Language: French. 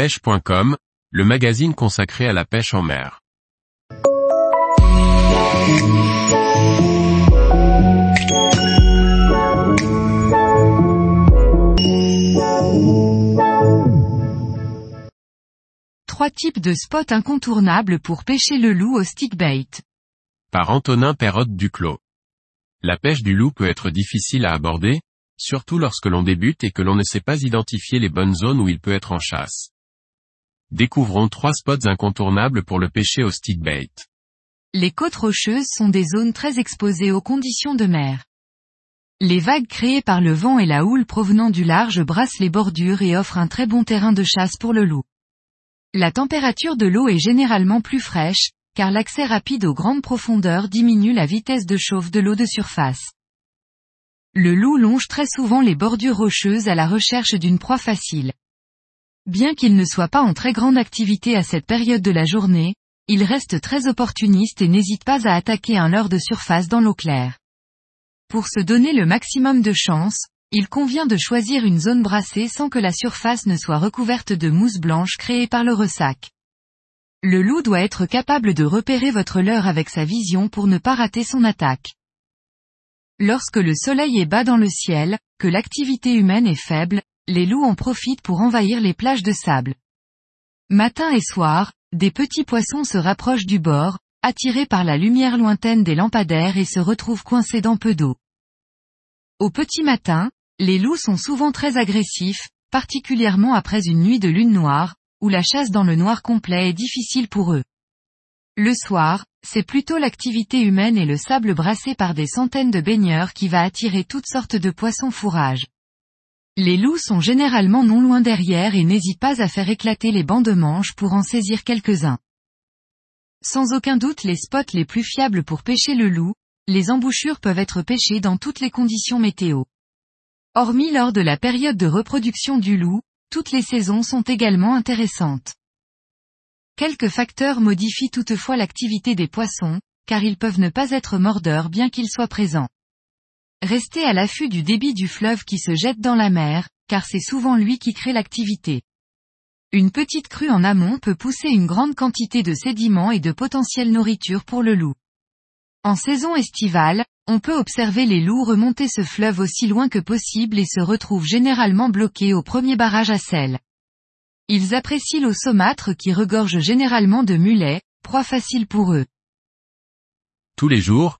pêche.com, le magazine consacré à la pêche en mer. Trois types de spots incontournables pour pêcher le loup au stickbait. Par Antonin Perrotte Duclos. La pêche du loup peut être difficile à aborder, surtout lorsque l'on débute et que l'on ne sait pas identifier les bonnes zones où il peut être en chasse. Découvrons trois spots incontournables pour le pêcher au stickbait. Les côtes rocheuses sont des zones très exposées aux conditions de mer. Les vagues créées par le vent et la houle provenant du large brassent les bordures et offrent un très bon terrain de chasse pour le loup. La température de l'eau est généralement plus fraîche, car l'accès rapide aux grandes profondeurs diminue la vitesse de chauffe de l'eau de surface. Le loup longe très souvent les bordures rocheuses à la recherche d'une proie facile. Bien qu'il ne soit pas en très grande activité à cette période de la journée, il reste très opportuniste et n'hésite pas à attaquer un leurre de surface dans l'eau claire. Pour se donner le maximum de chance, il convient de choisir une zone brassée sans que la surface ne soit recouverte de mousse blanche créée par le ressac. Le loup doit être capable de repérer votre leurre avec sa vision pour ne pas rater son attaque. Lorsque le soleil est bas dans le ciel, que l'activité humaine est faible, les loups en profitent pour envahir les plages de sable. Matin et soir, des petits poissons se rapprochent du bord, attirés par la lumière lointaine des lampadaires et se retrouvent coincés dans peu d'eau. Au petit matin, les loups sont souvent très agressifs, particulièrement après une nuit de lune noire, où la chasse dans le noir complet est difficile pour eux. Le soir, c'est plutôt l'activité humaine et le sable brassé par des centaines de baigneurs qui va attirer toutes sortes de poissons fourrages. Les loups sont généralement non loin derrière et n'hésitent pas à faire éclater les bancs de manches pour en saisir quelques-uns. Sans aucun doute les spots les plus fiables pour pêcher le loup, les embouchures peuvent être pêchées dans toutes les conditions météo. Hormis lors de la période de reproduction du loup, toutes les saisons sont également intéressantes. Quelques facteurs modifient toutefois l'activité des poissons, car ils peuvent ne pas être mordeurs bien qu'ils soient présents. Restez à l'affût du débit du fleuve qui se jette dans la mer, car c'est souvent lui qui crée l'activité. Une petite crue en amont peut pousser une grande quantité de sédiments et de potentielle nourriture pour le loup. En saison estivale, on peut observer les loups remonter ce fleuve aussi loin que possible et se retrouvent généralement bloqués au premier barrage à sel. Ils apprécient l'eau saumâtre qui regorge généralement de mulets, proie facile pour eux. Tous les jours,